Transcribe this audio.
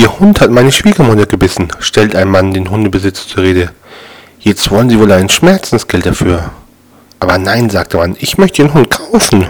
Ihr Hund hat meine Schwiegermutter gebissen, stellt ein Mann den Hundebesitzer zur Rede. Jetzt wollen Sie wohl ein Schmerzensgeld dafür. Aber nein, sagt der Mann, ich möchte den Hund kaufen.